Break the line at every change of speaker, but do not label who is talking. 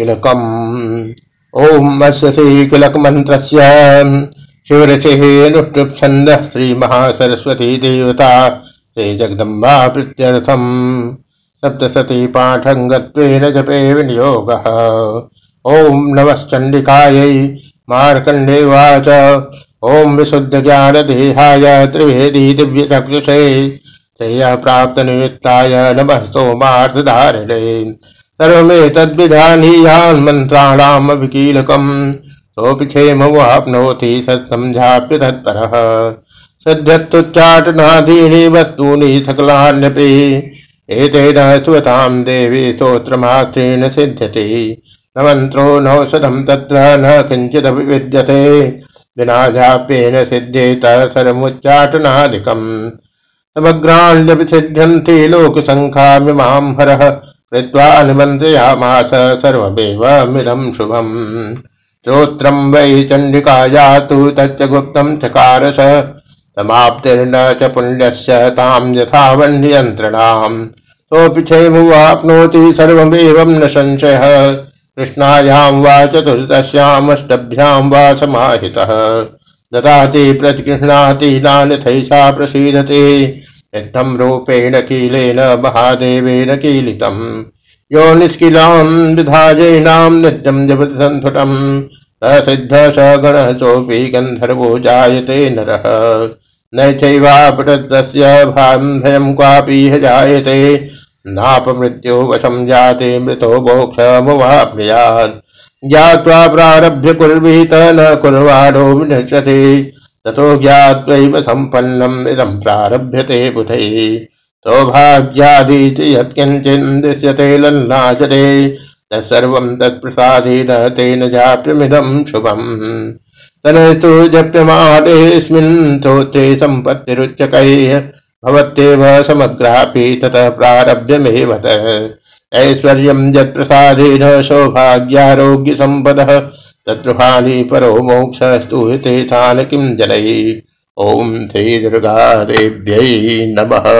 किलकम्। ॐ अस्य श्रीकिलकमन्त्रस्य शिवऋषिः अनुष्टुप्छन्दः श्रीमहासरस्वती देवता श्रीजगदम्बा प्रीत्यर्थम्। सप्तशती पाठङ्गत्वेन जपे विनियोगः। ॐ नमश्चण्डिकायै मार्कण्डेवाच ॐ विशुद्धज्ञानदेहाय त्रिवेदी दिव्यचक्षुषे। श्रेयः प्राप्तनिमित्ताय नमः सोमार्थधारिणे सर्वमेतद्विधानीयान् मन्त्राणाम् विकीलकम् सोऽपि क्षेमवाप्नोति सत्संध्याप्य तत्परः सद्यत्तुच्चाटनादीनि वस्तूनि सकलान्यपि। एतेन स्वतां देवी स्तोत्रमात्रेण सिद्ध्यति। न मन्त्रो नौषधं तत्र न किञ्चिदपि विद्यते विना जाप्येन सिद्ध्येत सर्वमुच्चाटनादिकम्। समग्राण्यपि सिद्ध्यन्ति लोकसङ्ख्यामिमां हरः। कृत्वा निमन्त्रयामास सर्वमेवमिदं शुभम्। श्रोत्रं वै चण्डिकाया तु तच्च गुप्तं चकारस। समाप्तिर्न च पुण्यस्य तां यथावन्नियन्त्रणाम्। सोऽपि क्षेमुवाप्नोति सर्वमेवं न संशयः। कृष्णायां वा चतुर्दश्यामष्टभ्यां वा समाहितः। ददाति प्रतिगृह्णाति नान्यथैषा प्रसीदते। इत्थं रूपेण कीलेन महादेवेन कीलितम्। यो निष्किलां विधाजैनां नित्यं जपति सन्फुटम् सिद्ध स गणः सोऽपि गन्धर्वो जायते नरः। न चैवापटस्य भयं क्वापि ह जायते। नापमृत्यो वशं जाते मृतो मोक्षमुवाप्नुयात्। ज्ञात्वा प्रारभ्य कुर्वीत न कुर्वाणो विनश्यते। ततो ज्ञात्वैव सम्पन्नम् इदं प्रारभ्यते बुधैः। सौभाग्यादीति यत्किञ्चिन् दृश्यते लल्लाचरे तत्सर्वं तत्प्रसादेन तेन जाप्यमिदं शुभम्। तनस्तु जप्यमानेऽस्मिन् स्तोत्रे सम्पत्तिरुच्यकैः भवत्येव समग्रापि ततः प्रारभ्यमेव ऐश्वर्यं यत्प्रसादेन सौभाग्यारोग्यसम्पदः तद्रुहानि परो मोक्षस्तु थाल किं ओं ॐ श्रीदुर्गादेव्यै नमः।